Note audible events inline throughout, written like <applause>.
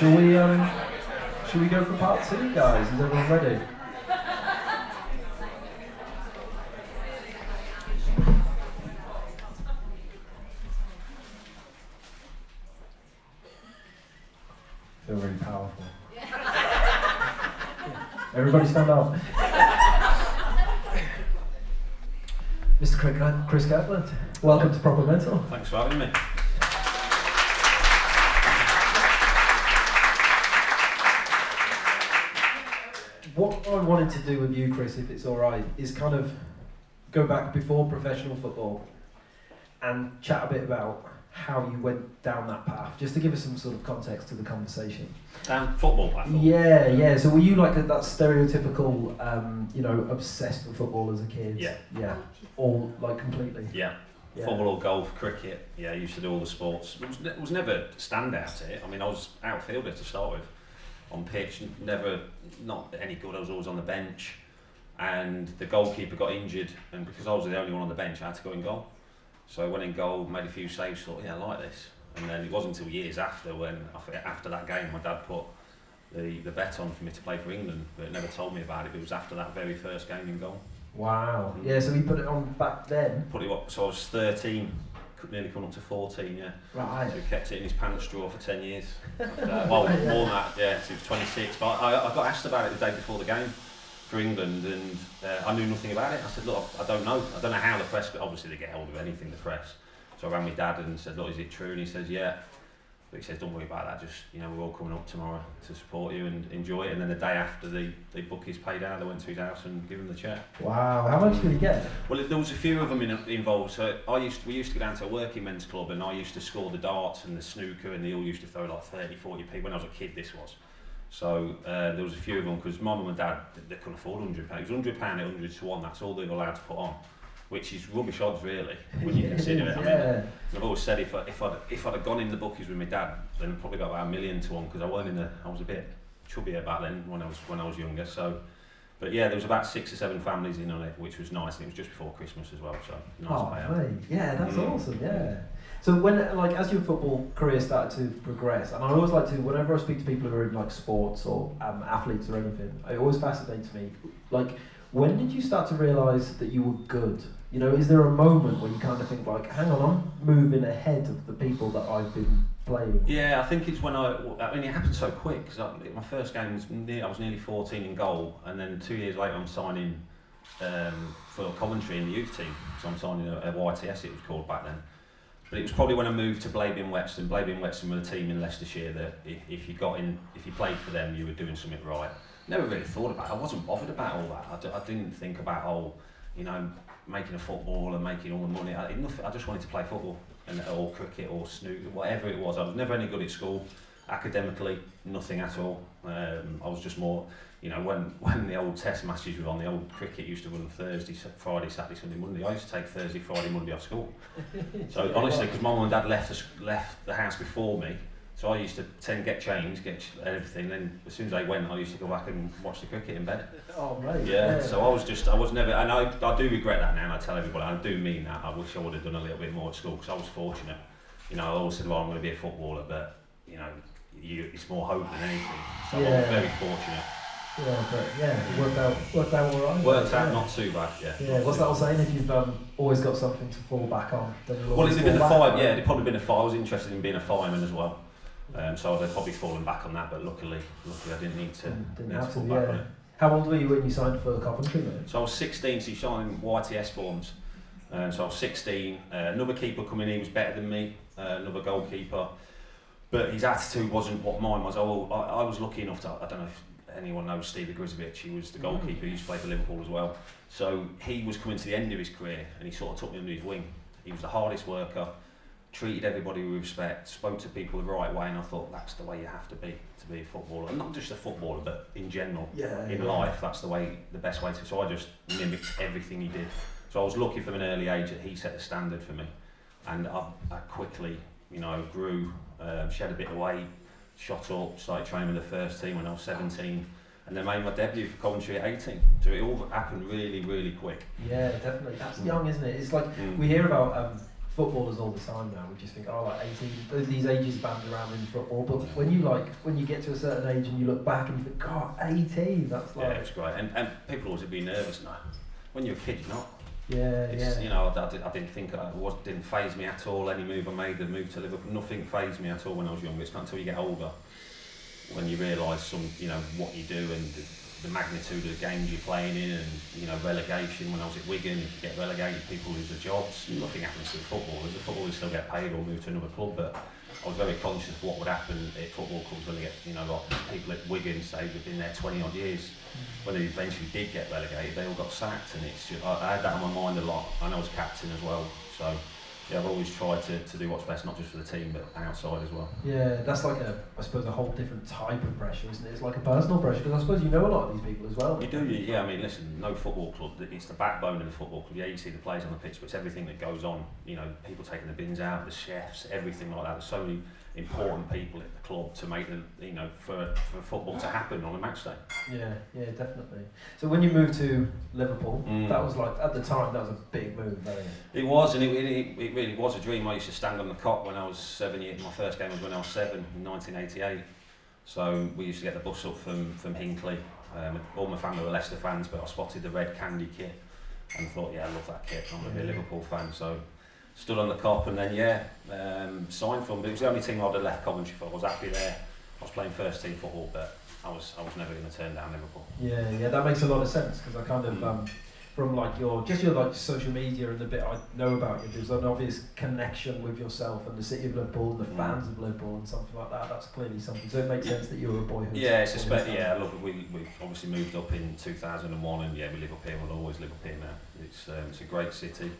Shall we um shall we go for part two guys? Is everyone ready? Feel really powerful. <laughs> Everybody stand up. Mr. Chris, Chris Kirkland, welcome to Proper Mental. Thanks for having me. I wanted to do with you, Chris, if it's all right, is kind of go back before professional football and chat a bit about how you went down that path, just to give us some sort of context to the conversation. Down football platform. Yeah, yeah. So were you like that stereotypical, um, you know, obsessed with football as a kid? Yeah. Yeah. All like completely. Yeah. Yeah. Football or golf, cricket. Yeah, I used to do all the sports. It was, it was never standout at it. I mean, I was outfielder to start with, on pitch. Never, not any good. I was always on the bench, and the goalkeeper got injured, and because I was the only one on the bench, I had to go in goal. So I went in goal, made a few saves, thought, yeah, I like this. And then it wasn't until years after when, after that game, my dad put the, the bet on for me to play for England, but never told me about it. It was after that very first game in goal. Wow. Yeah. So he put it on back then. Put it up, so I was 13, c- nearly coming up to 14, yeah. Right. So he kept it in his pants drawer for 10 years. After <laughs> that. well, more than that, yeah, so he was 26. But I, I got asked about it the day before the game for England and uh, I knew nothing about it. I said, look, I don't know. I don't know how the press, but obviously they get hold of anything, the press. So I rang my dad and said, look, is it true? And he says, yeah. But he says, don't worry about that. Just, you know, we're all coming up tomorrow to support you and enjoy it. And then the day after the, the bookies paid out, they went to his house and gave him the check. Wow. How much did he get? Well, there was a few of them in, involved. So I used to, we used to go down to a working men's club, and I used to score the darts and the snooker, and they all used to throw like 30, 40 p. When I was a kid, this was. So uh, there was a few of them because mum and dad they, they couldn't afford hundred pounds. It was hundred pound, hundred to one. That's all they were allowed to put on, which is rubbish odds really when you consider it. I mean, yeah. I've always said if I, if I'd if I'd have gone in the bookies with my dad, then I'd probably got about a million to one because I weren't in the I was a bit chubbier back then when I was when I was younger. So, but yeah, there was about six or seven families in on it, which was nice, and it was just before Christmas as well. So nice Oh, payout. Yeah, that's Mm. awesome. Yeah. So when, like, as your football career started to progress, and I always like to, whenever I speak to people who are in like sports or um, athletes or anything, it always fascinates me. Like, when did you start to realise that you were good? You know, is there a moment where you kind of think like, hang on, I'm moving ahead of the people that I've been playing? Yeah, I think it's when I. I mean, it happened so quick because my first game was near, I was nearly 14 in goal, and then two years later I'm signing um, for Coventry in the youth team. So I'm signing a, a YTS, it was called back then. But it was probably when I moved to Blaby and Whetstone. Blabian Weston were a team in Leicestershire that if, if you got in, if you played for them, you were doing something right. Never really thought about it. I wasn't bothered about all that. I, d- I didn't think about, oh, you know, making a football and making all the money. I, nothing, I just wanted to play football and or cricket or snooker, whatever it was. I was never any good at school. Academically, nothing at all. Um, I was just more, you know, when <laughs> when the old test matches were on, the old cricket used to run Thursday, Friday, Saturday, Sunday, Monday. I used to take Thursday, Friday, Monday off school. So <laughs> honestly, because my mum and dad left the, left the house before me, so I used to tend get changed, get everything. Then as soon as I went, I used to go back and watch the cricket in bed. Oh, right. Yeah, so I was just, I was never, and I, I do regret that now, and I tell everybody, I do mean that. I wish I would have done a little bit more at school because I was fortunate. You know, I always said, well, I'm going to be a footballer, but, you know, you, it's more hope than anything. So I Yeah. was very fortunate. Yeah, but yeah, it worked out, worked out all right. Worked out yeah. not too bad, yeah. Yeah, what's that all saying? If you've um, always got something to fall back on, then you'll Well, have been a fall back, fire, yeah, it'd probably been a fire. I was interested in being a fireman as well. Um, so I'd have probably fallen back on that, but luckily, luckily I didn't need to, Didn't- didn't need to have to, fall back on it. How old were you when you signed for Coventry, mate? So I was 16, so you signed YTS forms. Um, so I was 16. Uh, another keeper coming in, was better than me. Uh, another goalkeeper. but his attitude wasn't what mine was. I, I, I was lucky enough to, I don't know if anyone knows Steve Ogrizovic, he was the Mm. goalkeeper, he used to play for Liverpool as well. So he was coming to the end of his career and he sort of took me under his wing. He was the hardest worker, treated everybody with respect, spoke to people the right way, and I thought that's the way you have to be to be a footballer. And not just a footballer, but in general Yeah. in yeah. life, that's the way, the best way to. So I just mimicked everything he did. So I was lucky from an early age that he set the standard for me, and I, I quickly, you know, grew, um, shed a bit of weight, shot up, started training with the first team when I was 17, and then made my debut for Coventry at 18. So it all happened really, really quick. Yeah, definitely. That's Mm. young, isn't it? It's like we hear about um, footballers all the time now. We just think, oh, like 18, these ages band around in football. But when you like, when you get to a certain age and you look back and you think, God, 18, that's like. Yeah, it was great. And, and people always be nervous now. When you're a kid, you're not. yeah, It's, yeah. You know, I, I, did, I didn't think uh, it was, didn't phase me at all. Any move I made, the move to Liverpool, nothing phased me at all when I was younger. It's not until you get older when you realise some, you know, what you do and the, magnitude of the games you're playing in, and you know, relegation. When I was at Wigan, if you get relegated, people lose their jobs. Nothing happens to the footballers. The footballers still get paid or move to another club, but. I was very conscious of what would happen at football clubs when they get, you know, like people at Wigan say they've been there 20 odd years when they eventually did get relegated, they all got sacked, and it's just, I, I had that on my mind a lot. And I was captain as well, so yeah, I've always tried to, to do what's best, not just for the team, but outside as well. Yeah, that's like a, I suppose, a whole different type of pressure, isn't it? It's like a personal pressure because I suppose you know a lot of these people as well. You do, you- yeah. I mean, listen, no football club. It's the backbone of the football club. Yeah, you see the players on the pitch, but it's everything that goes on. You know, people taking the bins out, the chefs, everything like that. There's so many important people at the club to make them, you know, for for football to happen on a match day. Yeah, yeah, definitely. So when you moved to Liverpool, Mm. that was like at the time that was a big move. It was, and it, it, it really was a dream. I used to stand on the Kop when I was seven years. My first game was when I was seven, in 1988. So we used to get the bus up from, from Hinckley. Um, all my family were Leicester fans, but I spotted the red candy kit and thought, yeah, I love that kit. I'm going to be a Liverpool fan. So stood on the Kop and then, yeah, um, signed for them. But it was the only team I'd have left Coventry for. I was happy there. I was playing first team for football, but I was, I was never going to turn down Liverpool. Yeah, yeah, that makes a lot of sense because I kind of Mm. um, from like your just your like social media and the bit I know about you, there's an obvious connection with yourself and the city of Liverpool and the Mm. fans of Liverpool and something like that. That's clearly something. So it makes sense that you were a boyhood. Yeah, it's spe- yeah, look, we, we obviously moved up in 2001 and yeah, we live up here, we'll always live up here now. It's, um, it's a great city.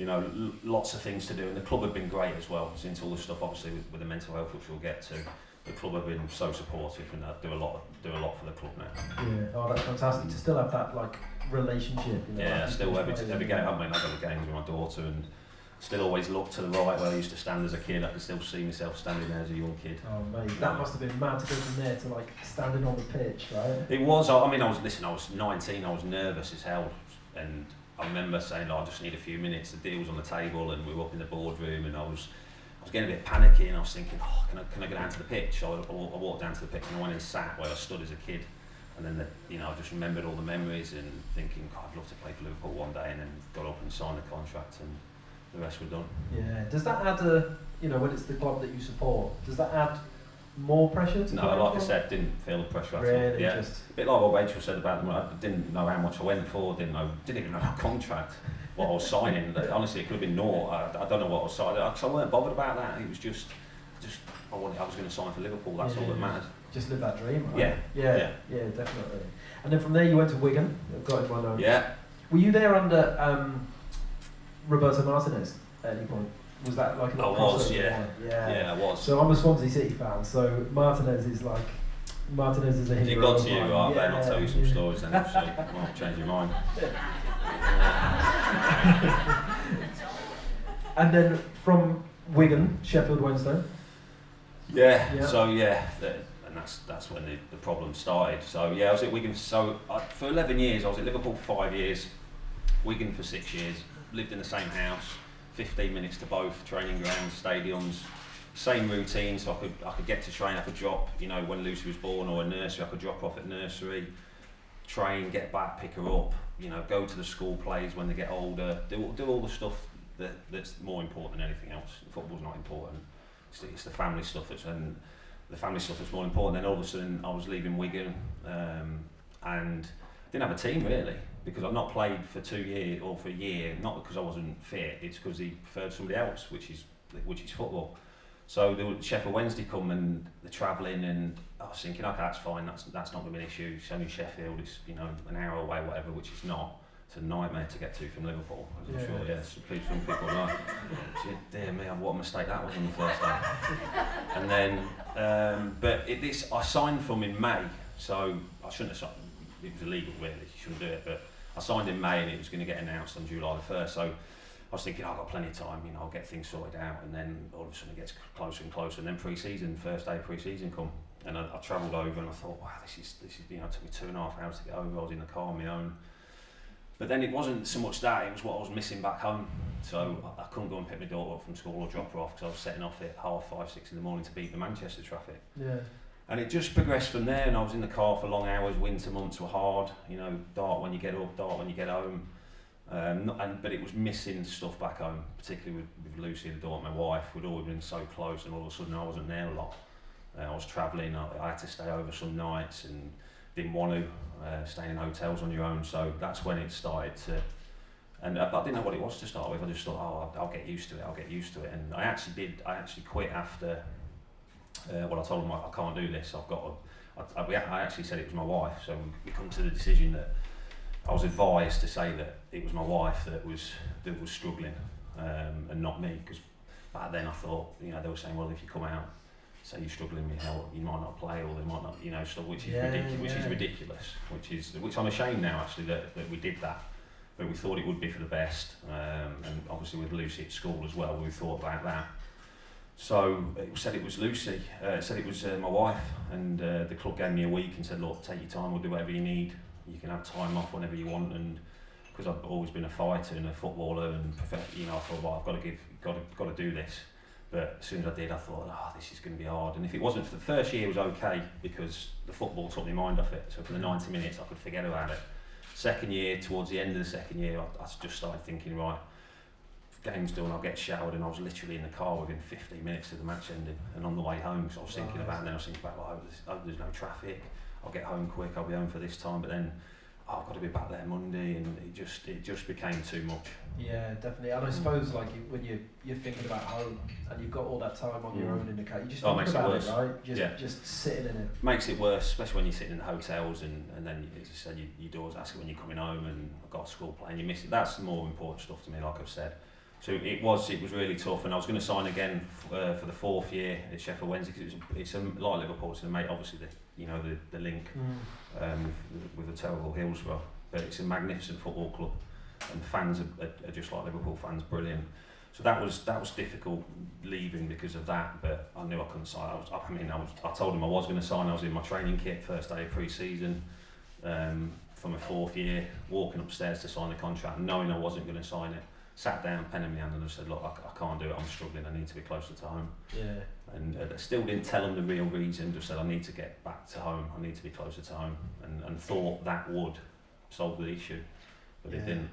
You know, l- lots of things to do and the club have been great as well since all the stuff obviously with, with the mental health which we'll get to. The club have been so supportive and uh, do a lot do a lot for the club now. Yeah. Oh, that's fantastic to still have that like relationship. You know, Yeah, like, still every, every game, I mean, I've got games with my daughter and still always look to the right where I used to stand as a kid. I can still see myself standing there as a young kid. Oh mate, that must have been mad to go from there to like standing on the pitch, right? It was. I I mean, I was listen. I was 19. I was nervous as hell, and I remember saying, oh, "I just need a few minutes." The deal was on the table, and we were up in the boardroom, and I was, I was getting a bit panicky, and I was thinking, "Oh, can I, can I go down to the pitch?" I I walked down to the pitch, and I went and sat where I stood as a kid, and then the, you know, I just remembered all the memories and thinking, "God, I'd love to play for Liverpool one day," and then got up and signed the contract, and the rest were done. Yeah. Does that add a, you know, when it's the club that you support, does that add more pressure to No, like I said, didn't feel the pressure at all. Really, Yeah. just A bit like what Rachel said about them. I didn't know how much I went for. Didn't know. Didn't even know <laughs> my contract. What I was signing. Honestly, it could have been naught. I, I don't know what I was signing. I, 'cause I weren't bothered about that. It was just, just I wanted. I was going to sign for Liverpool. That's all that Yeah. mattered. just live that dream. Right? Yeah, yeah. yeah. Yeah. Definitely. And then from there you went to Wigan. I've got it my notes. Yeah. Were you there under um, Roberto Martinez at any point? Was that like a I little was, yeah. Yeah. Yeah, I was. So I'm a Swansea City fan. So Martinez is like Martinez is a If hero. it got to you, mine. I better not tell you some yeah. stories then. So you might change your mind. <laughs> And then from Wigan, Sheffield Wednesday. Yeah. Yeah. So yeah, the, and that's that's when the, the problem started. So yeah, I was at Wigan. So I, for eleven years, I was at Liverpool for five years, Wigan for six years. Lived in the same house, fifteen minutes to both training grounds, stadiums. Same routine, so I could I could get to train. I could drop, you know, when Lucy was born or a nursery, I could drop off at nursery, train, get back, pick her up. You know, go to the school plays when they get older. Do do all the stuff that that's more important than anything else. Football's not important. It's the, it's the family stuff that's and the family stuff that's more important. Then all of a sudden, I was leaving Wigan, um, and didn't have a team really because I've not played for two years or for a year. Not because I wasn't fit. It's because he preferred somebody else, which is which is football. So the Sheffield Wednesday come and they're travelling, and I was thinking, okay, that's fine. That's that's not going to be an issue. It's only Sheffield. It's you know an hour away, whatever, which is not. It's a nightmare to get to from Liverpool. As I'm Yeah. sure, yes. Please, some people know. Dear me, what a mistake that was on the first day. and then, um, but it, this I signed from in May, so I shouldn't have signed. It was illegal, really. You shouldn't do it, but I signed in May, and it was going to get announced on July the first. So. I was thinking, oh, I've got plenty of time, you know, I'll get things sorted out, and then all of a sudden it gets closer and closer, and then pre-season, first day of pre-season come, and I, I travelled over, and I thought, wow, this is this is, you know, it took me two and a half hours to get over. I was in the car on my own, but then it wasn't so much that; it was what I was missing back home. So I, I couldn't go and pick my daughter up from school or drop her off because I was setting off at half five, six in the morning to beat the Manchester traffic. Yeah. And it just progressed from there, and I was in the car for long hours. Winter months were hard, you know, dark when you get up, dark when you get home. Um, and but it was missing stuff back home, particularly with, with Lucy, and the daughter, my wife. We'd always been so close, and all of a sudden I wasn't there a lot. Uh, I was travelling. I, I had to stay over some nights, and didn't want to uh, stay in hotels on your own. So that's when it started to. And uh, I didn't know what it was to start with. I just thought, oh, I'll, I'll get used to it. I'll get used to it. And I actually did. I actually quit after. Uh, well, I told them I, I can't do this. I've got. To, I, I, I actually said it was my wife. So we come to the decision that I was advised to say that it was my wife that was that was struggling, um, and not me. Because back then I thought, you know, they were saying, well, if you come out, say you're struggling with health, you might not play, or they might not, you know, stuff which is Yeah, ridiculous. Which is ridiculous. Which is which I'm ashamed now actually that, that we did that. But we thought it would be for the best, um, and obviously with Lucy at school as well, we thought about that. So it said it was Lucy, uh, said it was uh, my wife, and uh, the club gave me a week and said, look, take your time, we'll do whatever you need. You can have time off whenever you want, and because I've always been a fighter and a footballer and prof- you know, I thought, well, I've got to give, got to, got to do this. But as soon as I did, I thought, oh, this is going to be hard. And if it wasn't for the first year, it was okay because the football took my mind off it. So for the 90 minutes, I could forget about it. Second year, towards the end of the second year, I, I just started thinking, right, game's done, I'll get showered, and I was literally in the car within 15 minutes of the match ending. And on the way home, so I was thinking Right. about, and then I was thinking about, well, I hope there's, no traffic. I'll get home quick. I'll be home for this time. But then, oh, I've got to be back there Monday, and it just it just became too much. Yeah, definitely. And I suppose like you, when you you're thinking about home and you've got all that time on your Mm. own in the car, you just Oh, it think makes it about worse. it, right? Just Yeah. just sitting in it. Makes it worse, especially when you're sitting in the hotels, and, and then as I said, you, your doors ask you when you're coming home, and I've got a school play, and you miss it. That's more important stuff to me, like I've said. So it was it was really tough, and I was going to sign again f- uh, for the fourth year at Sheffield Wednesday because it's, a, it's a like Liverpool, it's a mate obviously the you know the, the link um, with, with the terrible Hillsborough. But it's a magnificent football club, and the fans are, are, are just like Liverpool fans, brilliant. So that was that was difficult leaving because of that. But I knew I couldn't sign. I, was, I mean, I was. I told him I was going to sign. I was in my training kit first day of pre-season. Um, for my fourth year, walking upstairs to sign the contract, knowing I wasn't going to sign it. Sat down, pen in my hand, and I said, "Look, I, I can't do it. I'm struggling. I need to be closer to home." Yeah. and uh, still didn't tell them the real reason. Just said I need to get back to home. I need to be closer to home, and, and thought that would solve the issue, but Yeah. it didn't.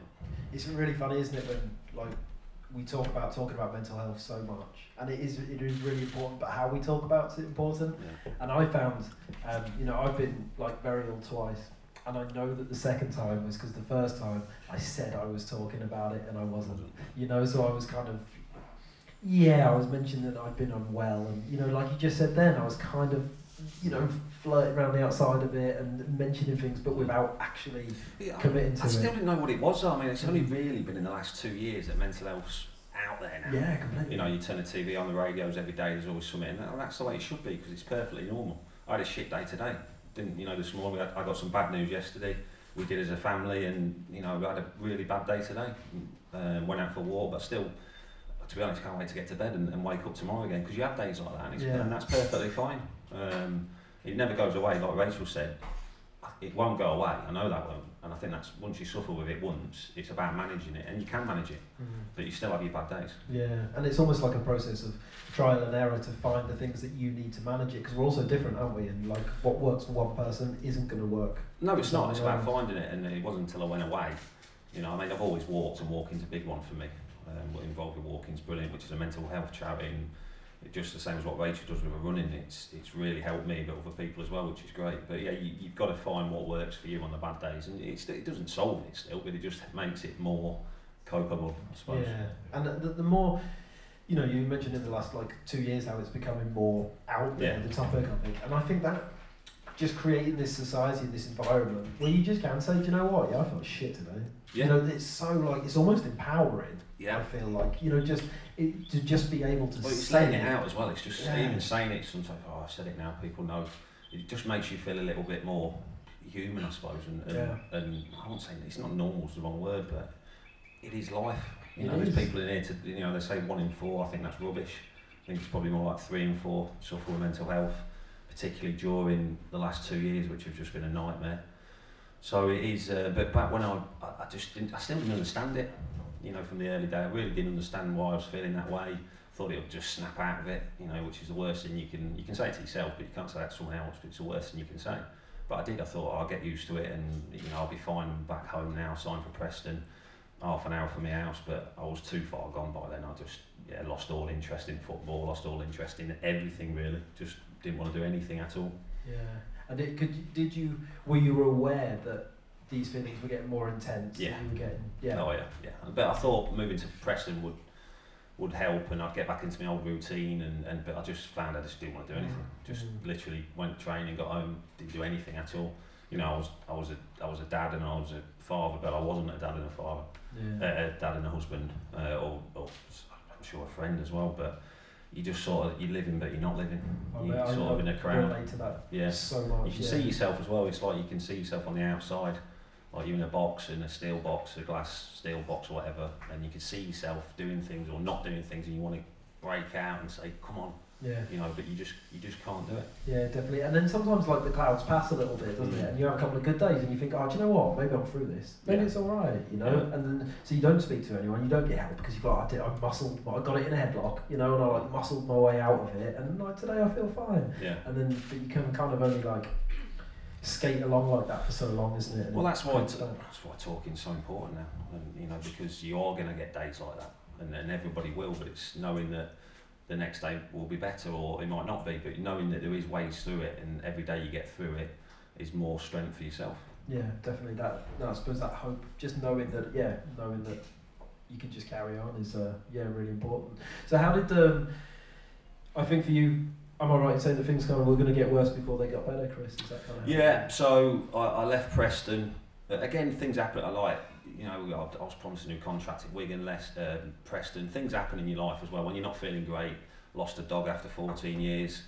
It's really funny, isn't it, when like we talk about talking about mental health so much, and it is it is really important. But how we talk about it's important. Yeah. And I found, um, you know, I've been like very ill twice, and I know that the second time was because the first time I said I was talking about it and I wasn't. You know, so I was kind of, yeah, I was mentioning that I'd been unwell, and you know, like you just said then, I was kind of, you know, flirting around the outside of it and mentioning things, but without actually Yeah, I- committing to I still it. didn't know what it was. though. I mean, it's only mm. really been in the last two years that mental health's out there now. Yeah, completely. You know, you turn the TV on the radios every day. There's always something, and that's the way it should be because it's perfectly normal. I had a shit day today. Didn't you know? This morning I got some bad news yesterday. We did as a family, and you know, we had a really bad day today. Um, went out for a walk, but still, to be honest, can't wait to get to bed and, and wake up tomorrow again because you have days like that, and, Yeah. and that's perfectly fine. Um, it never goes away, like Rachel said. It won't go away. I know that won't, and I think that's once you suffer with it once, it's about managing it, and you can manage it, Mhm. but you still have your bad days. Yeah, and it's almost like a process of trial and error to find the things that you need to manage it because we're also different, aren't we? And like what works for one person isn't going to work. No, it's not. It's about finding it, and it wasn't until I went away. You know, I mean, I've always walked, and walking's a big one for me. Um, what involved with walking's brilliant, which is a mental health charity, and just the same as what Rachel does with her running. It's it's really helped me, but other people as well, which is great. But yeah, you, you've got to find what works for you on the bad days, and it's, it doesn't solve it still, but it just makes it more copable, I suppose. Yeah, and the, the more you know, you mentioned in the last like two years how it's becoming more out there, Yeah. the topic, I think, and I think that just creating this society, and this environment where you just can say, do you know what? Yeah, I felt shit today. Yeah. You know, it's so like it's almost empowering. Yeah. I feel like you know, just it, to just be able to Well, it's say it out as well. It's just Yeah. even saying it. Sometimes, oh, I've said it now. People know. It just makes you feel a little bit more human, I suppose. And and, Yeah. and I won't say it's not normal. Is the wrong word, but it is life. You It know, there's people in here to you know they say one in four. I think that's rubbish. I think it's probably more like three in four suffer with mental health, particularly during the last two years, which have just been a nightmare. So it is. Uh, but back when I, I just didn't. I still didn't understand it. You know, from the early day, I really didn't understand why I was feeling that way. Thought it would just snap out of it. You know, which is the worst thing you can. You can say to yourself, but you can't say that to someone else. But it's the worst thing you can say. But I did. I thought I'll get used to it, and you know, I'll be fine back home now. Signed for Preston, half an hour from my house. But I was too far gone by then. I just yeah lost all interest in football. Lost all interest in everything really. Just didn't want to do anything at all. Yeah, and it, could did you were you aware that these feelings were getting more intense? Yeah. you were getting yeah. Oh yeah, yeah. But I thought moving to Preston would would help, and I'd get back into my old routine. And, and but I just found I just didn't want to do anything. Just Mm. literally went training, got home, didn't do anything at all. You know, I was I was a I was a dad and I was a father, but I wasn't a dad and a father, uh, Yeah. a dad and a husband, uh, or, or I'm sure a friend as well. But you just sort of you're living, but you're not living. I You're I- sort of in a crowd. relate to that Yeah. so much. You can yeah. see yourself as well. It's like you can see yourself on the outside, like you're in a box, in a steel box, a glass steel box, or whatever, and you can see yourself doing things or not doing things, and you want to break out and say, "Come on," Yeah, you know, but you just you just can't do it. yeah, definitely. And then sometimes like the clouds pass a little bit, doesn't Mm. it? And you have a couple of good days, and you think, oh, do you know what? Maybe I'm through this. Maybe Yeah. it's all right, you know. Yeah. And then so you don't speak to anyone, you don't get help because you've got, I did, I muscled, I got it in a headlock, you know, and I like muscled my way out of it, and like today I feel fine. Yeah. And then but you can kind of only like skate along like that for so long, isn't it? And Well, that's why t- that's why talking's so important now, and you know, because you are going to get days like that, and, and everybody will, but it's knowing that the next day will be better, or it might not be, but knowing that there is ways through it, and every day you get through it is more strength for yourself. Yeah, definitely. That no, I suppose that hope, just knowing that, yeah, knowing that you can just carry on is, uh, yeah, really important. So how did um, I think for you, am I right in saying that things kind of were going to get worse before they got better, Chris? Is that kind of Yeah, so I, I left Preston. Again, things happen. I like, you know, I, I was promised a new contract at Wigan, Leicester, um, Preston. Things happen in your life as well. When you're not feeling great, lost a dog after 14 years,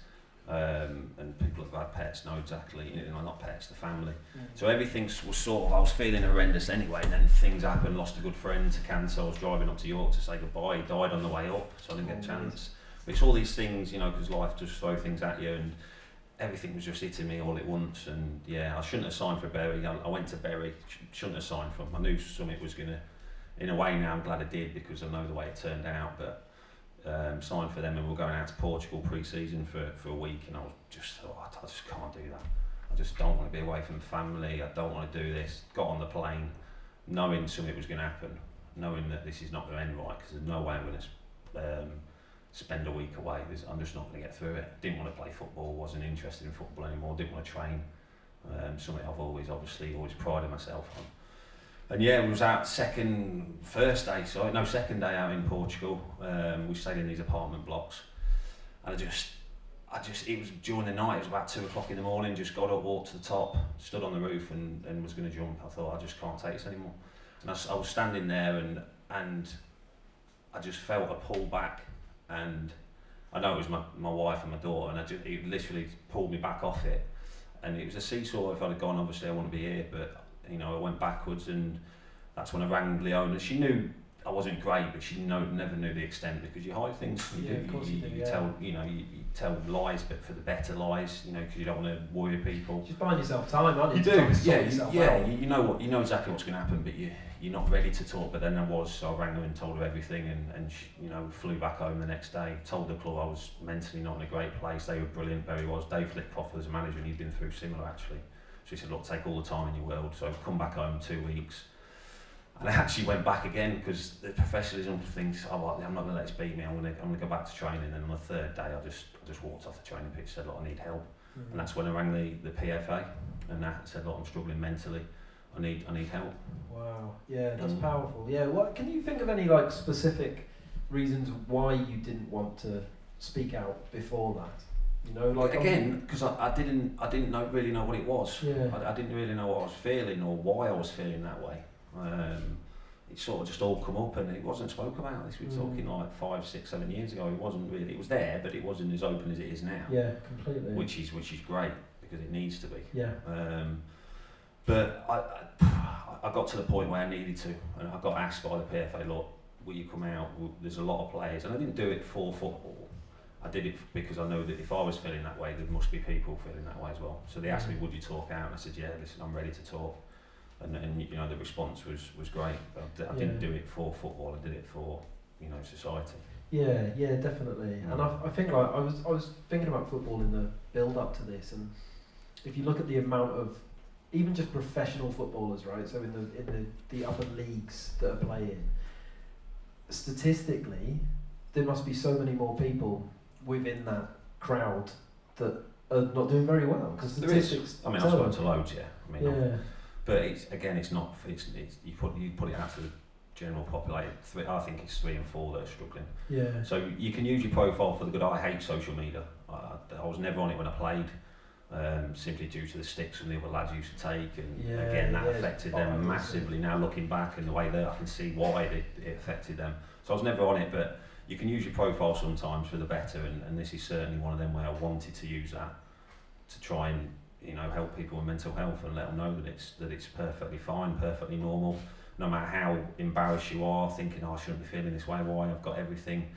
um, and people who've had pets know exactly, you know, not pets, the family. So everything was sort of, I was feeling horrendous anyway, and then things happened, lost a good friend to cancer, I was driving up to York to say goodbye, he died on the way up, so I didn't get a Oh, chance. It's all these things, you know, because life just throw things at you, and everything was just hitting me all at once, and yeah, I shouldn't have signed for Bury, I, I went to Bury, sh- shouldn't have signed for them, I knew Summit was going to, in a way now I'm glad I did, because I know the way it turned out, but um, signed for them and we we're going out to Portugal pre-season for, for a week, and I was just thought, I, I just can't do that. I just don't want to be away from family. I don't want to do this. Got on the plane, knowing something was going to happen, knowing that this is not going to end right because there's no way I'm going to um, spend a week away. I'm just not going to get through it. Didn't want to play football. Wasn't interested in football anymore. Didn't want to train. Um, something I've always, obviously, always prided myself on. And yeah, we was out second, first day, so no, second day out in Portugal. Um, we stayed in these apartment blocks, and I just I just it was during the night. It was about two o'clock in the morning. Just got up, walked to the top, stood on the roof, and, and was going to jump. I thought I just can't take this anymore. And I was standing there, and and I just felt a pull back, and I know it was my, my wife and my daughter, and I just it literally pulled me back off it. And it was a seesaw. If I'd have gone, obviously I want to be here, but you know I went backwards, and that's when I rang Leona. She knew I wasn't great, but she know, never knew the extent because you hide things. You Yeah, do, of course you, you do, yeah. tell, you know, you, you tell lies, but for the better lies, you know, because you don't want to worry people. Just buying yourself time, aren't you? You do, try and sort yeah, you, yeah. You, you know what, you know exactly what's going to happen, but you you're not ready to talk. But then I was, so I rang her and told her everything, and and she, you know flew back home the next day. Told the club I was mentally not in a great place. They were brilliant, Bury was. Dave Flitcroft was a manager, and he'd been through similar actually. So he said, look, take all the time in your world. So I've come back home two weeks. And I actually went back again because the professionalism thinks, Oh, well, I'm not going to let this beat me. I'm going to I'm going to go back to training. And on the third day, I just I just walked off the training pitch. Said, look, I need help. Mm. And that's when I rang the, the PFA and that said, look, I'm struggling mentally. I need I need help. Wow. Yeah, that's Mm. powerful. Yeah. What can you think of any like specific reasons why you didn't want to speak out before that? You know, like again, because I, I didn't I didn't know really know what it was. Yeah. I, I didn't really know what I was feeling or why I was feeling that way. Um, it sort of just all come up and it wasn't spoke about. This we're Mm. talking like five, six, seven years ago. It wasn't really. It was there, but it wasn't as open as it is now. Yeah, completely. Which is which is great because it needs to be. yeah. Um, but I, I, I got to the point where I needed to, and I got asked by the PFA, look, will you come out? There's a lot of players, and I didn't do it for football. I did it because I know that if I was feeling that way, there must be people feeling that way as well. So they asked me, would you talk out? And I said, yeah, listen, I'm ready to talk. And, and you know, the response was, was great. But I didn't Yeah. do it for football, I did it for, you know, society. Yeah, yeah, definitely. And Mm. I, I think like I was I was thinking about football in the build up to this, and if you look at the amount of even just professional footballers, right? So in the in the, the upper leagues that are playing, statistically, there must be so many more people within that crowd that are not doing very well because There is. statistics. I mean, I've spoken to loads, yeah. I mean, Yeah, But it's again, it's not. It's, it's you put you put it out to the general population. Three, I think it's three and four that are struggling. yeah, So you can use your profile for the good. I hate social media. I, I was never on it when I played, um, simply due to the sticks from the other lads used to take, and Yeah, again that yeah, affected them massively. Now looking back and the way that I can see why it, it affected them. So I was never on it, but you can use your profile sometimes for the better, and, and this is certainly one of them where I wanted to use that to try and you know help people with mental health and let them know that it's that it's perfectly fine, perfectly normal. No matter how embarrassed you are, thinking oh, I shouldn't be feeling this way. Why I've got everything.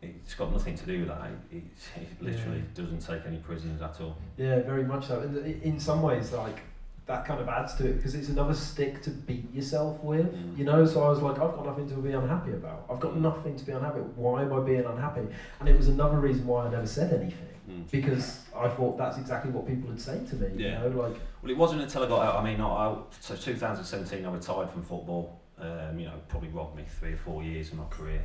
It's got nothing to do with that. It, it literally doesn't take any prisoners at all. Yeah, very much so. And in some ways, like that kind of adds to it because it's another stick to beat yourself with. Mm. You know, so I was like, I've got nothing to be unhappy about. I've got nothing to be unhappy. Why am I being unhappy? And it was another reason why I never said anything Mm. because I thought that's exactly what people would say to me. Yeah. You know, like Well, it wasn't until I got out. I mean, I, I, so 2017, I retired from football. Um, you know, probably robbed me three or four years of my career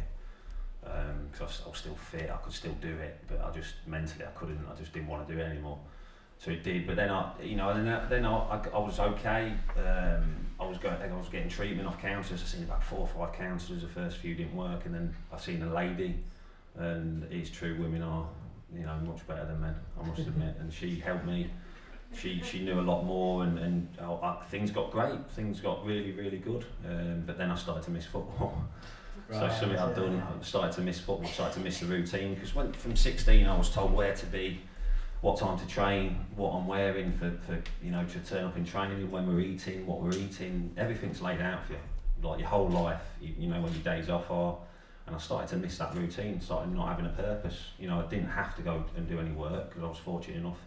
because I, was, I was still fit. I could still do it, but I just mentally I couldn't. I just didn't want to do it anymore. So it did. But then I, you know, then I, then I, I, I was okay. Um, I was going. I was getting treatment off counsellors. I seen about four or five counsellors. The first few didn't work, and then I seen a lady, and it's true. Women are, you know, much better than men. I must <laughs> admit, and she helped me she she knew a lot more and and uh, uh, things got great things got really really good um, but then I started to miss football <laughs> so something I've done I started to miss football started to miss the routine because when from 16 I was told where to be what time to train what I'm wearing for, for you know to turn up in training when we're eating what we're eating everything's laid out for you like your whole life you, you know when your days off are and I started to miss that routine started not having a purpose you know I didn't have to go and do any work because I was fortunate enough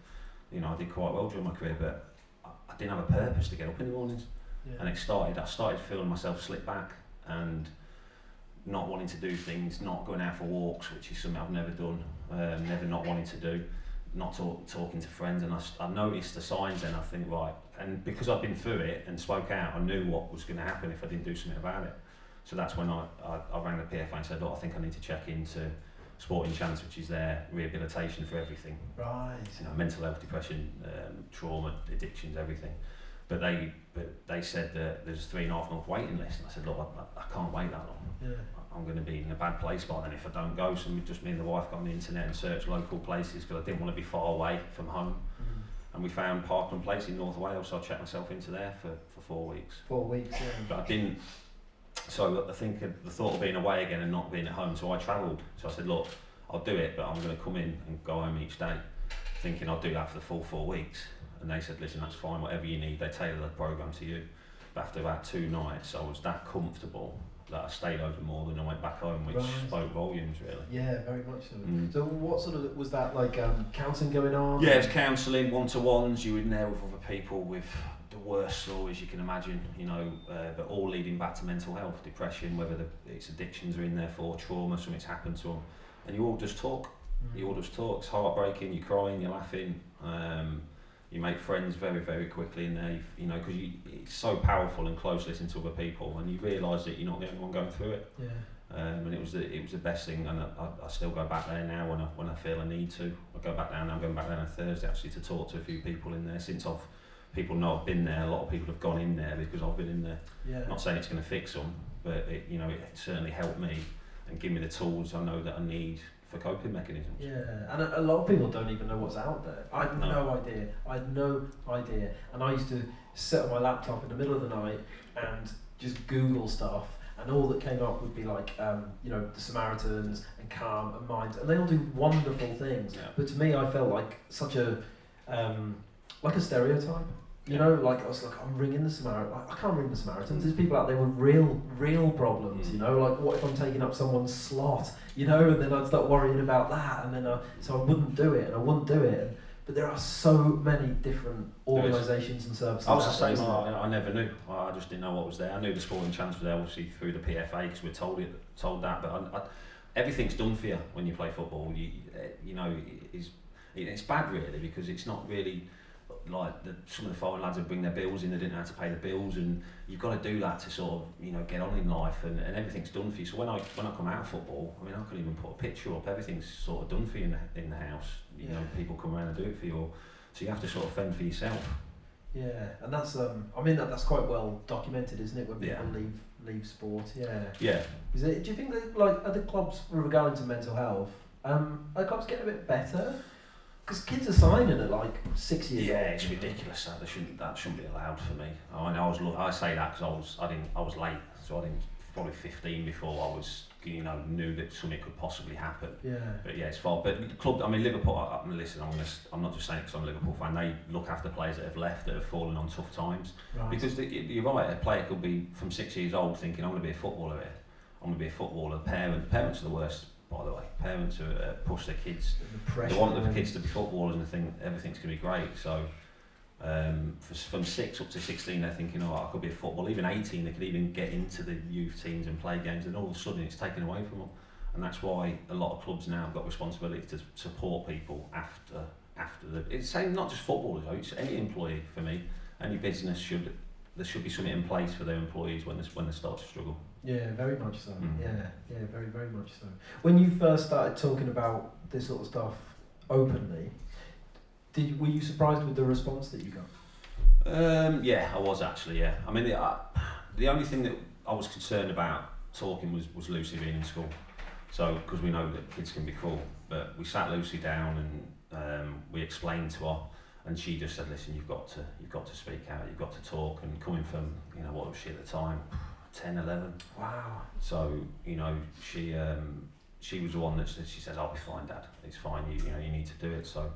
you know, I did quite well during my career, but I, I didn't have a purpose to get up in the mornings. Yeah. And it started, I started feeling myself slip back and not wanting to do things, not going out for walks, which is something I've never done, um, never not wanting to do, not talk, talking to friends. And I, I noticed the signs and I think, right, and because I've been through it and spoke out, I knew what was going to happen if I didn't do something about it. So that's when I, I, I rang the PFA and said, look, I think I need to check into Sporting Chance, which is their rehabilitation for everything right. you know, mental health, depression, um, trauma, addictions, everything. But they, but they said that there's a three and a half month waiting list. And I said, look, I, I can't wait that long. Yeah. I'm going to be in a bad place by then if I don't go. So just me and the wife got on the internet and searched local places because I didn't want to be far away from home. Mm. And we found Parkland Place in North Wales, so I checked myself into there for, for four weeks. Four weeks. Yeah. But I didn't. So I think the thought of being away again and not being at home. So I travelled. So I said, look, I'll do it, but I'm going to come in and go home each day, thinking I'll do that for the full four weeks. And they said, listen, that's fine. Whatever you need, they tailor the program to you. But after about two nights, I was that comfortable that I stayed over more than I went back home, which Right. spoke volumes, really. Yeah, very much so. Mm. So what sort of was that like um, counselling going on? Yeah, it's counselling, one to ones. You were in there with other people with the worst stories you can imagine, you know, uh, but all leading back to mental health, depression, whether the, it's addictions are in there for, trauma, something's happened to them. And you all just talk. Mm. You all just talk. It's heartbreaking, you're crying, you're laughing. Um, you make friends very, very quickly in there, you, you know, because you, it's so powerful and close listening to other people, and you realise that you're not the only one going through it. Yeah. Um, and it was the it was the best thing, and I, I, I still go back there now when I when I feel I need to. I go back down. I'm going back down on Thursday actually to talk to a few people in there. Since I've people know I've been there, a lot of people have gone in there because I've been in there. Yeah. Not saying it's going to fix them, but it, you know it certainly helped me. and give me the tools I know that I need for coping mechanisms. Yeah, and a, a lot of people don't even know what's out there. I had no. No. idea. I had no idea. And I used to sit on my laptop in the middle of the night and just Google stuff, and all that came up would be like, um, you know, the Samaritans and Calm and Minds, and they all do wonderful things. Yeah. But to me, I felt like such a, um, like a stereotype. You know, like I was like, I'm ringing the Samaritan. I can't ring the Samaritans. There's people out there with real, real problems. You know, like what if I'm taking up someone's slot? You know, and then I'd start worrying about that, and then I, so I wouldn't do it, and I wouldn't do it. But there are so many different organisations and services. I was the same. I, I never knew. I just didn't know what was there. I knew the Sporting Chance was there, obviously through the PFA because we're told it, told that. But I, I, everything's done for you when you play football. You, eh, you know, it's it's bad really because it's not really like the, some of the foreign lads would bring their bills in. They didn't know how to pay the bills, and you've got to do that to sort of you know get on in life, and, and everything's done for you. So when I when I come out of football, I mean I couldn't even put a picture up. Everything's sort of done for you in the, in the house. You know, people come around and do it for you. So you have to sort of fend for yourself. Yeah, and that's um, I mean that, that's quite well documented, isn't it? When people Yeah. leave leave sport, yeah. Yeah. Is it? Do you think that like other clubs with regard to mental health, um, are clubs getting a bit better? Because kids are signing at like six years Yeah, old. it's ridiculous. That shouldn't that shouldn't be allowed for me. I mean, I was I say that because I was I didn't I was late, so I didn't probably 15 before I was you know knew that something could possibly happen. Yeah. But yeah, it's fine. But club, I mean, Liverpool. I, I mean, listen, I'm gonna, s- I'm not just saying because I'm a Liverpool fan. They look after players that have left that have fallen on tough times. Right. Because the, you're right, a player could be from six years old thinking I'm going to be a footballer here. I'm going to be a footballer. Parent, parents are the worst, by the way. Parents who uh, push their kids the they want their kids to be footballers and they think everything's going to be great. So um, from six up to 16, they're thinking, oh, I could be a footballer. Even 18, they could even get into the youth teams and play games. And all of a sudden, it's taken away from them. And that's why a lot of clubs now have got responsibility to support people after after the. It's same not just footballers though. It's any employee for me. Any business should there should be something in place for their employees when they when they start to struggle. Yeah, very much so. Mm. Yeah, yeah, very, very much so. When you first started talking about this sort of stuff openly, did were you surprised with the response that you got? Um, yeah, I was actually. Yeah, I mean, the, uh, the only thing that I was concerned about talking was was Lucy being in school. So, because we know that kids can be cool, but we sat Lucy down and um, we explained to her, and she just said, "Listen, you've got to you've got to speak out. You've got to talk." And coming from you know what was she at the time, 10, 11. Wow. So you know she um, she was the one that she says, "I'll be fine, Dad. It's fine. You you know you need to do it." So,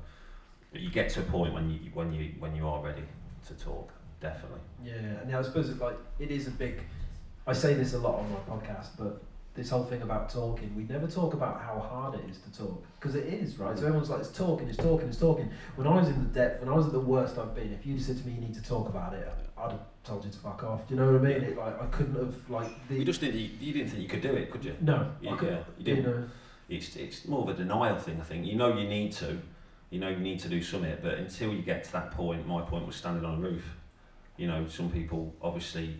but you get to a point when you when you when you are ready to talk, definitely. Yeah, and yeah, I suppose it like it is a big. I say this a lot on my podcast, but this whole thing about talking, we never talk about how hard it is to talk because it is right. So everyone's like, it's talking, it's talking, it's talking. When I was in the depth, when I was at the worst I've been, if you'd said to me, you need to talk about it, I'd have told you to fuck off. Do you know what I mean? It, like I couldn't have like the You just didn't you, you didn't think you could do it, could you? no. You, I couldn't. yeah, you You didn't. know, It's it's more of a denial thing. I think you know you need to, you know you need to do something, but until you get to that point, my point was standing on a roof. You know, some people obviously,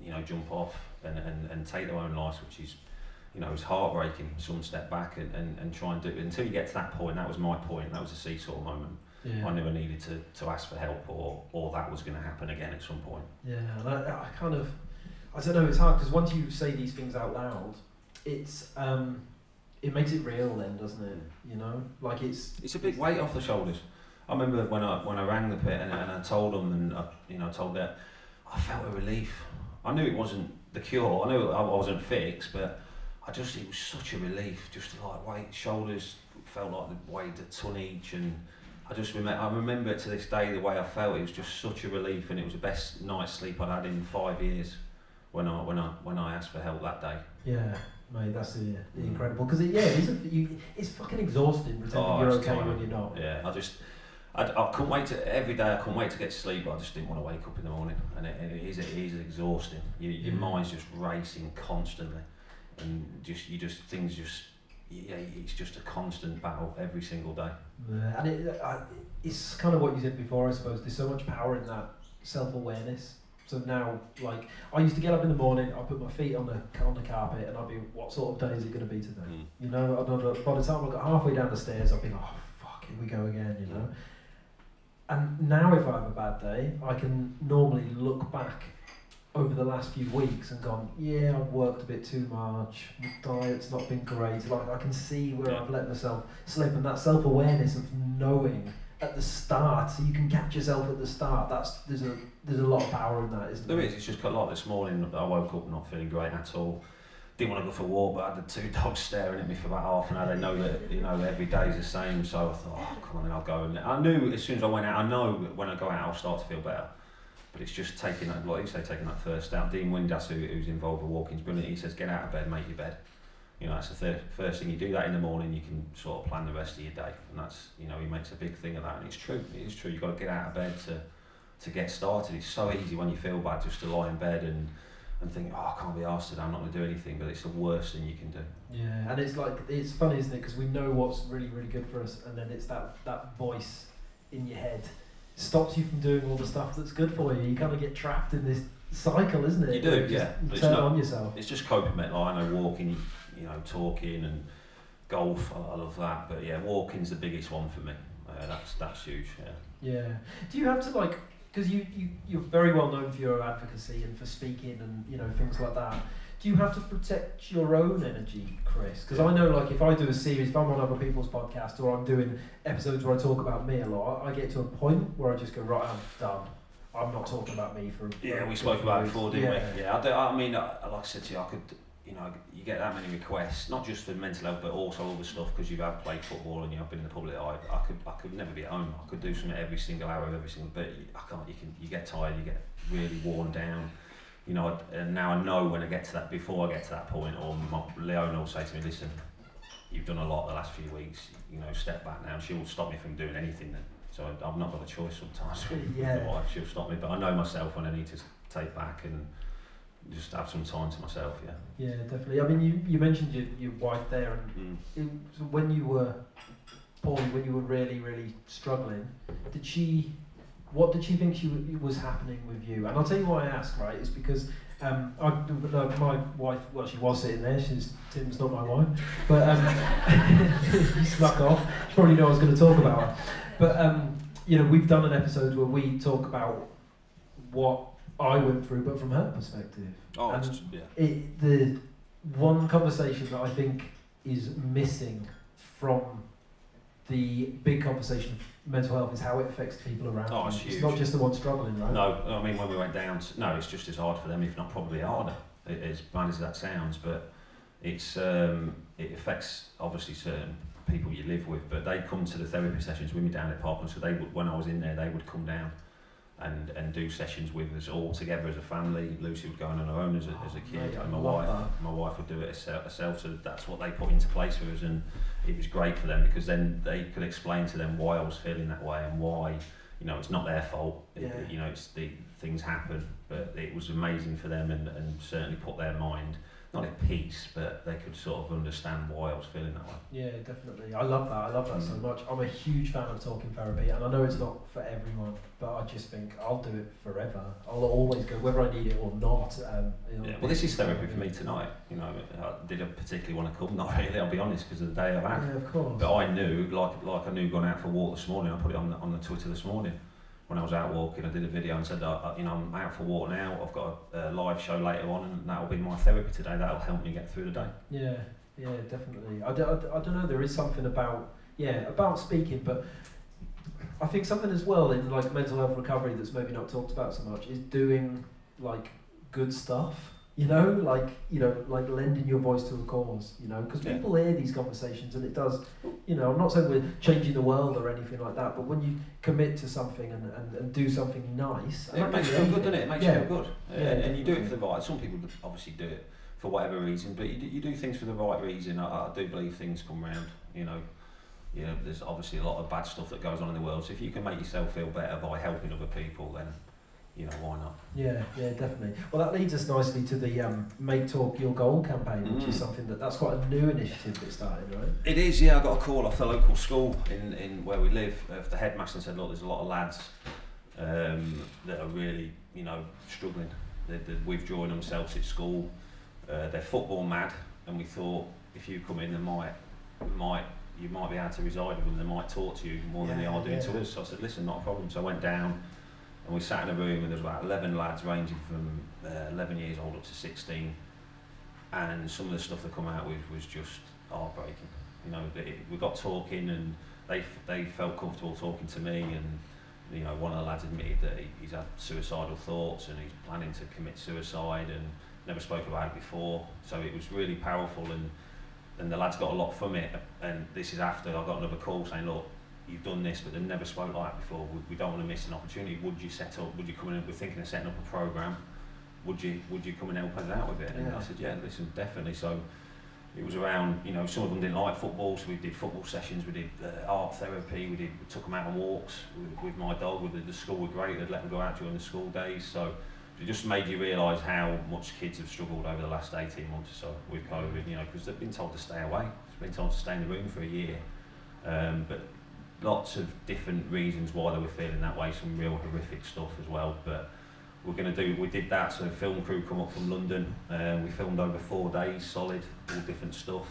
you know, jump off and, and, and take their own lives, which is, you know, it's heartbreaking. Some step back and, and, and try and do it. Until you get to that point, that was my point. That was a seesaw moment. Yeah. I knew I needed to, to ask for help, or or that was going to happen again at some point. Yeah, and I, I kind of, I don't know, it's hard because once you say these things out loud, it's um, it makes it real then, doesn't it? You know, like it's It's a big weight off the shoulders. I remember when I when I rang the pit and, and I told them and I, you know I told that I felt a relief. I knew it wasn't the cure. I knew I wasn't fixed, but I just it was such a relief. Just like weight shoulders felt like they weighed a ton each, and I just remember I remember to this day the way I felt. It was just such a relief, and it was the best night's sleep I'd had in five years. When I when I when I asked for help that day. yeah, mate, that's the, the Mm. incredible because it, yeah, it is a, you, it's fucking exhausting pretending Oh, you're okay when you're not. Yeah, I just, I, I couldn't wait to every day. I couldn't wait to get to sleep. But I just didn't want to wake up in the morning, and it, it is it is exhausting. You, your mind's just racing constantly, and just you just things just yeah, it's just a constant battle every single day. Yeah, and it, I, it's kind of what you said before, I suppose. There's so much power in that self awareness. So now, like, I used to get up in the morning, I'd put my feet on the on the carpet, and I'd be, what sort of day is it going to be today? Hmm. You know, and I'd- uh, by the time I got halfway down the stairs, I'd be like, oh, fuck, here we go again, you know. And now, if I have a bad day, I can normally look back over the last few weeks and gone, yeah, I've worked a bit too much, my diet's not been great. Like I can see where Yeah. I've let myself slip, and that self awareness of knowing at the start, so you can catch yourself at the start. That's there's a there's a lot of power in that, isn't There there? is. It's just got like this morning. I woke up not feeling great at all. Didn't want to go for a walk, but I had the two <laughs> dogs staring at me for about half an hour. They know that you know every day is the same, so I thought, oh come on, then I'll go. And I knew as soon as I went out, I know when I go out, I'll start to feel better. But it's just taking that, like you say, taking that first step. Dean Windass, who, who's involved with walking's brilliant. He says, get out of bed, make your bed. You know, that's the third, first thing you do that in the morning. You can sort of plan the rest of your day, and that's you know he makes a big thing of that, and it's true. It is true. You've got to get out of bed to to get started. It's so easy when you feel bad just to lie in bed and and think, oh, I can't be asked today. I'm not going to do anything, but it's the worst thing you can do. Yeah, and it's like it's funny, isn't it? Because we know what's really really good for us, and then it's that that voice in your head stops you from doing all the stuff that's good for you. You kind of get trapped in this cycle, isn't it? You do, just- yeah, You but it's turn not- on yourself. It's just coping mental. I know walking, you know, talking and golf. I, I love that, but yeah, walking's the biggest one for me. Uh, that's that's huge. Yeah. Yeah. Do you have to like? Because you you you're very well known for your advocacy and for speaking and you know things like that. Do you have to protect your own energy, Chris? Because I know, like, if I do a series, if I'm on other people's podcasts or I'm doing episodes where I talk about me a lot, I get to a point where I just go, right, I'm done. I'm not talking about me for. Yeah, for we spoke about it before, didn't yeah. we? Yeah, I, do, I mean, I, like I said to you, I could, you know, you get that many requests, not just for mental health, but also other stuff because you have played football and you have been in the public eye. I could, I could never be at home. I could do something every single hour of every single. But I can't. You can, you get tired. You get really worn down. You know, and now I know when I get to that. Before I get to that point, or my, Leona will say to me, "Listen, you've done a lot the last few weeks. You know, step back now." She will stop me from doing anything then. So I- I've not got a choice sometimes with <laughs> Yeah. my wife. She'll stop me, but I know myself when I need to take back and just have some time to myself. Yeah. Yeah, definitely. I mean, you, you mentioned your, your wife there, and Mm. it, so when you were poorly, when you were really, really struggling, did she? What did she think she was happening with you? And I'll tell you why I ask. Right, is because um, I, uh, my wife. Well, she was sitting there. She's Tim's not my wife, but um, <laughs> snuck off. She probably knew I was going to talk about her. But um, you know, we've done an episode where we talk about what I went through, but from her perspective. Oh, And it's, yeah. it, the one conversation that I think is missing from the big conversation of mental health is how it affects people around Oh, it's It's not just the one struggling, right? No, I mean when we went down, to, no, it's just as hard for them, if not probably harder. It, as bad as that sounds, but it's um, it affects obviously certain people you live with. But they come to the therapy sessions with me down at Parkland, so they would when I was in there, they would come down and and do sessions with us all together as a family. Lucy would go on her own as a, as a Oh, kid, I and my wife that. my wife would do it herself, herself. So that's what they put into place for us, and it was great for them because then they could explain to them why I was feeling that way and why you know it's not their fault. It- Yeah. you know, it's the things happen, but it was amazing for them and, and certainly put their mind not at peace, but they could sort of understand why I was feeling that way. Yeah, definitely. I love that. I love that so Mm. much. I'm a huge fan of talking therapy, and I know it's not for everyone, but I just think I'll do it forever. I'll always go, whether I need it or not. Um, Yeah, well, this is therapy for me tonight. You know, I didn't particularly want to come, <laughs> not really. I'll be honest, because of the day I've had. Yeah, of course. But I knew, like like I knew going out for a walk this morning. I put it on the, on the Twitter this morning when I was out walking. I did a video and said, uh, you know, I'm out for a walk now. I've got a, a live show later on, and that'll be my therapy today. That'll help me get through the day. Yeah, yeah, definitely. I, d- I, d- I don't know. There is something about yeah about speaking, but I think something as well in like mental health recovery that's maybe not talked about so much is doing like good stuff. You know, like you know, like lending your voice to a cause. You know, because Yeah. people hear these conversations and it does. You know, I'm not saying we're changing the world or anything like that, but when you commit to something and, and, and do something nice, It makes you feel good, doesn't it? It makes Yeah. you feel good. Yeah, and, and you do it for the right. Some people obviously do it for whatever reason, but you do, you do things for the right reason. I, I do believe things come round. You know, you know, there's obviously a lot of bad stuff that goes on in the world. So if you can make yourself feel better by helping other people, then you know why not? Yeah, yeah, definitely. Well, that leads us nicely to the um, Make Talk Your Goal campaign, which is Mm. something that that's quite a new initiative that started, right? It is, yeah. I got a call off the local school in, in where we live. Uh, the headmaster said, "Look, there's a lot of lads um, that are really, you know, struggling. They're, they're withdrawing themselves at school. Uh, they're football mad, and we thought if you come in, they might, might, you might be able to reside with them. They might talk to you more than they are doing yeah. to us. So I said, listen, not a problem. So I went down." And we sat in a room and there was about 11 lads ranging from uh, 11 years old up to 16. And some of the stuff that come out with was just heartbreaking. You know, it, we got talking and they, they felt comfortable talking to me and you know, one of the lads admitted that he, he's had suicidal thoughts and he's planning to commit suicide and never spoke about it before. So it was really powerful and and the lads got a lot from it. And this is after I got another call saying, look, you've done this, but they never spoke like that before. We, we don't want to miss an opportunity. Would you set up? Would you come in? We're thinking of setting up a program. Would you Would you come and help us out with it? And Yeah. I said, yeah, listen, definitely. So it was around, you know, some of them didn't like football, so we did football sessions, we did uh, art therapy, we did we took them out on walks with, with my dog. With the, the school were great; they'd let them go out during the school days. So it just made you realise how much kids have struggled over the last 18 months or so with COVID, you know, because they've been told to stay away, they've been told to stay in the room for a year. Um, but lots of different reasons why they were feeling that way, some real horrific stuff as well. But we're going to do, we did that, so film crew come up from London, um, we filmed over four days, solid, all different stuff.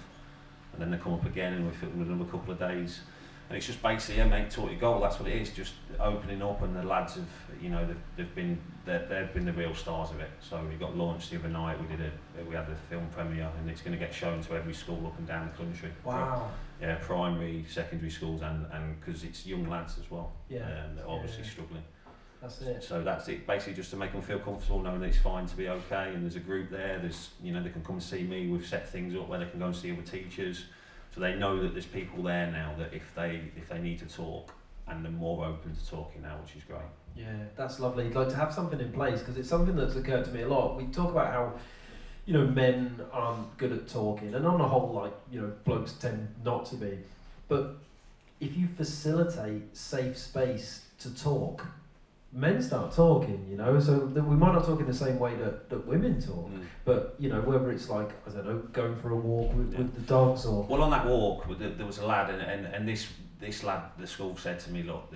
And then they come up again and we filmed another couple of days. And it's just basically, yeah, Make Talk Your Goal. That's what it is. Just opening up, and the lads have, you know, they've, they've been, they've, they've been the real stars of it. So we got launched the other night. We did a, we had the film premiere, and it's going to get shown to every school up and down the country. Wow. Yeah, primary, secondary schools, and and because it's young lads as well. Yeah. Um, they're obviously Yeah. struggling. That's it. So that's it, basically just to make them feel comfortable, knowing that it's fine to be okay. And there's a group there. There's, you know, they can come and see me. We've set things up where they can go and see other teachers, so they know that there's people there now that if they if they need to talk, and they're more open to talking now, which is great. Yeah, that's lovely. Like to have something in place because it's something that's occurred to me a lot. We talk about how, you know, men aren't good at talking, and on the whole, like you know, blokes tend not to be. But if you facilitate safe space to talk, men start talking. You know, so that we might not talk in the same way that, that women talk, mm. but you know, whether it's like I don't know, going for a walk with, with the dogs or Well, on that walk, there was a lad, and, and, and this this lad, the school said to me, look,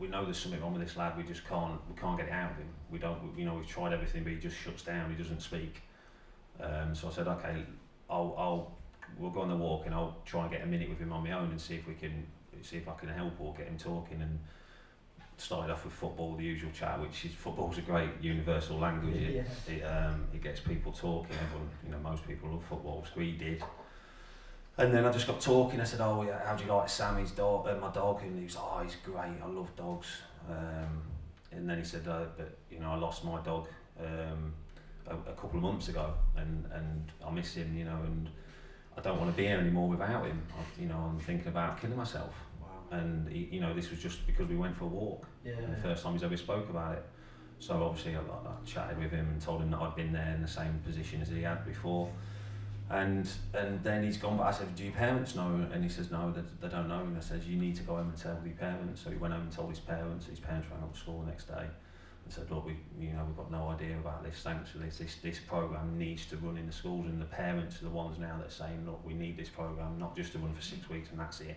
we know there's something wrong with this lad. We just can't we can't get it out of him. We don't, we, you know, we've tried everything, but he just shuts down. He doesn't speak. Um, so I said, okay, I'll I'll we'll go on the walk, and I'll try and get a minute with him on my own, and see if we can see if I can help or get him talking. And started off with football, the usual chat, which is football's a great universal language. It, Yeah. it, um, it gets people talking. Everyone, you know, most people love football, so we did. And then I just got talking. I said, "Oh, yeah, how do you like Sammy's dog? Uh, my dog?" And he was, "Oh, he's great. I love dogs." Um, and then he said, uh, "But you know, I lost my dog um, a, a couple of months ago, and and I miss him. You know, and I don't want to be here anymore without him. I, you know, I'm thinking about killing myself." Wow. And he, you know, this was just because we went for a walk Yeah. the first time he's ever spoke about it. So obviously I, I chatted with him and told him that I'd been there in the same position as he had before. And and then he's gone, but I said, do your parents know? And he says, no, they, they don't know. And I said, you need to go home and tell your parents. So he went home and told his parents. His parents rang up to school the next day and said, look, we, you know, we've got no idea about this. Thanks for this. This, this program needs to run in the schools. And the parents are the ones now that are saying, look, we need this program, not just to run for six weeks and that's it.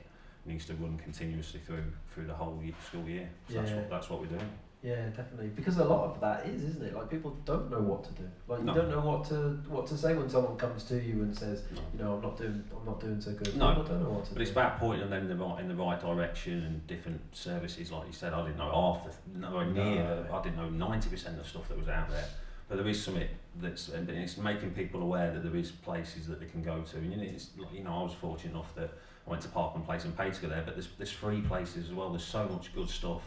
It needs to run continuously through through the whole school year. So that's what that's what we're doing. Yeah, definitely. Because a lot of that is, isn't it? Like people don't know what to do. Like No. you don't know what to what to say when someone comes to you and says, No. you know, I'm not doing I'm not doing so good. No. People don't know what to But do. it's about pointing them in the right in the right direction and different services. Like you said, I didn't know half the nowhere near. No. I didn't know ninety percent of the stuff that was out there. But there is something that's and it's making people aware that there is places that they can go to. And you know, it's you know, I was fortunate enough that I went to Parkland Place and paid to go there. But there's there's free places as well. There's so much good stuff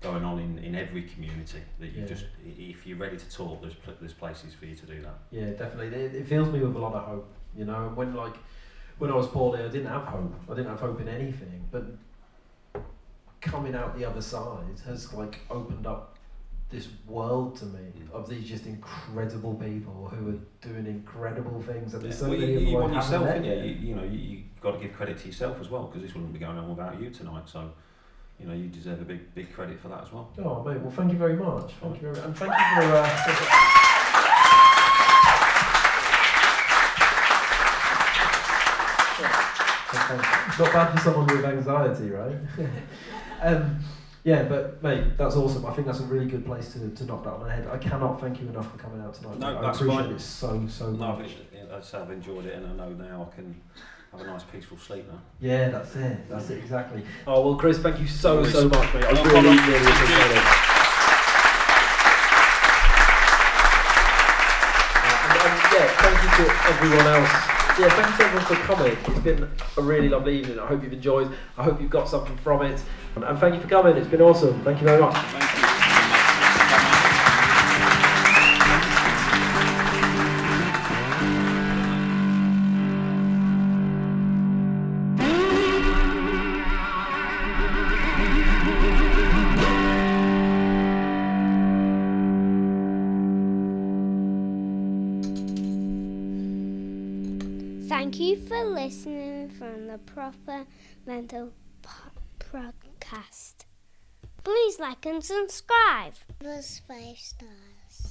going on in, in every community that you Yeah. just if you're ready to talk, there's pl- there's places for you to do that. Yeah, definitely. It, it fills me with a lot of hope. You know, when like when I was poorly, I didn't have hope. I didn't have hope in anything. But coming out the other side has like opened up this world to me Mm. of these just incredible people who are doing incredible things. And Yeah. there's so well, many you, you want yourself, innit? You, you know, you, you got to give credit to yourself as well because this wouldn't be going on without you tonight. So, you know, you deserve a big, big credit for that as well. Oh mate, well thank you very much. Thank you very much. And thank you for uh, <laughs> Not bad for someone with anxiety, right? <laughs> um, yeah, but mate, that's awesome. I think that's a really good place to, to knock that on the head. I cannot thank you enough for coming out tonight. No, mate. I that's appreciate fine. it so so No, much. I've, as I say, I've enjoyed it and I know now I can have a nice peaceful sleep now. Yeah, that's it. That's it exactly. Oh well, Chris, thank you so so much, mate. I really, really appreciate it. Uh, yeah, thank you to everyone else. Yeah, thank you everyone for coming. It's been a really lovely evening. I hope you've enjoyed. I hope you've got something from it. And thank you for coming. It's been awesome. Thank you very much. listening from the Proper Mental Podcast. Please like and subscribe. Plus five stars.